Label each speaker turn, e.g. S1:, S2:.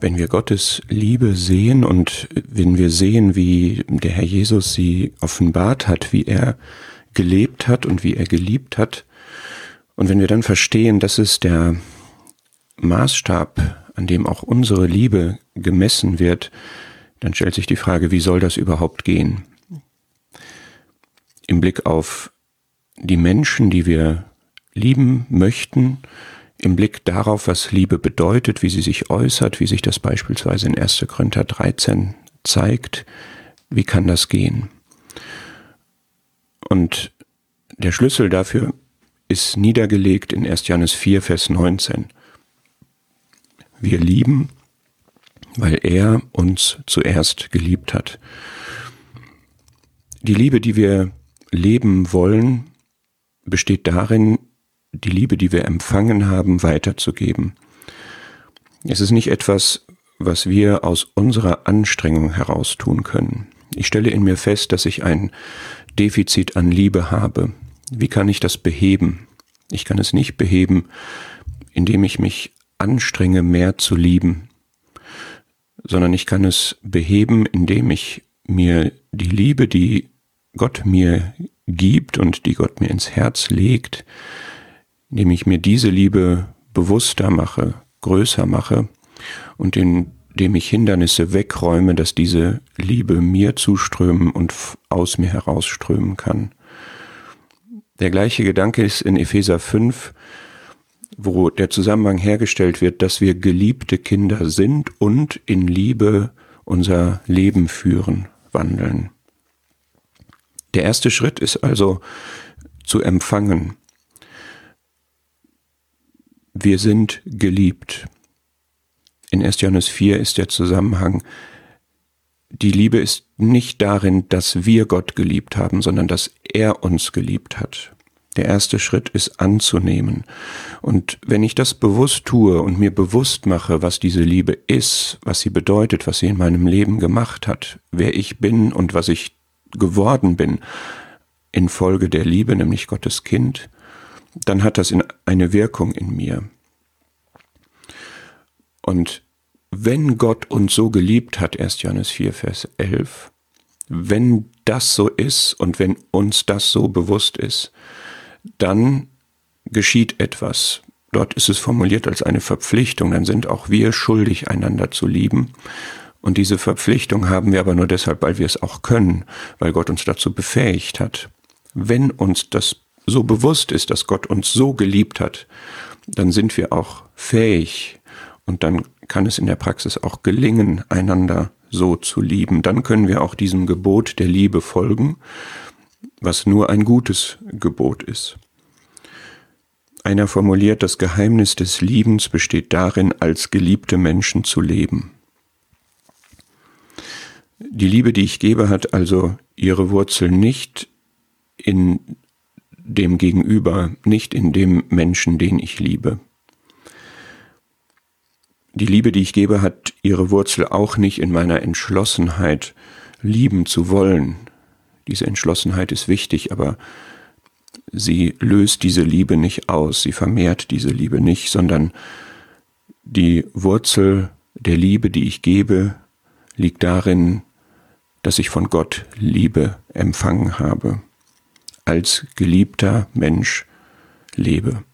S1: Wenn wir Gottes Liebe sehen und wenn wir sehen, wie der Herr Jesus sie offenbart hat, wie er gelebt hat und wie er geliebt hat, und wenn wir dann verstehen, dass es der Maßstab, an dem auch unsere Liebe gemessen wird, dann stellt sich die Frage, wie soll das überhaupt gehen? Im Blick auf die Menschen, die wir lieben möchten, im Blick darauf, was Liebe bedeutet, wie sie sich äußert, wie sich das beispielsweise in 1. Korinther 13 zeigt, wie kann das gehen? Und der Schlüssel dafür ist niedergelegt in 1. Johannes 4, Vers 19. Wir lieben, weil er uns zuerst geliebt hat. Die Liebe, die wir leben wollen, besteht darin, die Liebe, die wir empfangen haben, weiterzugeben. Es ist nicht etwas, was wir aus unserer Anstrengung heraus tun können. Ich stelle in mir fest, dass ich ein Defizit an Liebe habe. Wie kann ich das beheben? Ich kann es nicht beheben, indem ich mich anstrenge, mehr zu lieben, sondern ich kann es beheben, indem ich mir die Liebe, die Gott mir gibt und die Gott mir ins Herz legt, indem ich mir diese Liebe bewusster mache, größer mache und indem ich Hindernisse wegräume, dass diese Liebe mir zuströmen und aus mir herausströmen kann. Der gleiche Gedanke ist in Epheser 5, wo der Zusammenhang hergestellt wird, dass wir geliebte Kinder sind und in Liebe unser Leben führen, wandeln. Der erste Schritt ist also zu empfangen, wir sind geliebt. In 1. Johannes 4 ist der Zusammenhang, die Liebe ist nicht darin, dass wir Gott geliebt haben, sondern dass er uns geliebt hat. Der erste Schritt ist anzunehmen. Und wenn ich das bewusst tue und mir bewusst mache, was diese Liebe ist, was sie bedeutet, was sie in meinem Leben gemacht hat, wer ich bin und was ich geworden bin, infolge der Liebe, nämlich Gottes Kind, dann hat das eine Wirkung in mir. Und wenn Gott uns so geliebt hat, 1. Johannes 4, Vers 11, wenn das so ist und wenn uns das so bewusst ist, dann geschieht etwas. Dort ist es formuliert als eine Verpflichtung, dann sind auch wir schuldig, einander zu lieben. Und diese Verpflichtung haben wir aber nur deshalb, weil wir es auch können, weil Gott uns dazu befähigt hat. Wenn uns das so bewusst ist, dass Gott uns so geliebt hat, dann sind wir auch fähig und dann kann es in der Praxis auch gelingen, einander so zu lieben. Dann können wir auch diesem Gebot der Liebe folgen, was nur ein gutes Gebot ist. Einer formuliert, das Geheimnis des Liebens besteht darin, als geliebte Menschen zu leben. Die Liebe, die ich gebe, hat also ihre Wurzel nicht in dem Gegenüber, nicht in dem Menschen, den ich liebe. Die Liebe, die ich gebe, hat ihre Wurzel auch nicht in meiner Entschlossenheit, lieben zu wollen. Diese Entschlossenheit ist wichtig, aber sie löst diese Liebe nicht aus, sie vermehrt diese Liebe nicht, sondern die Wurzel der Liebe, die ich gebe, liegt darin, dass ich von Gott Liebe empfangen habe als geliebter Mensch lebe.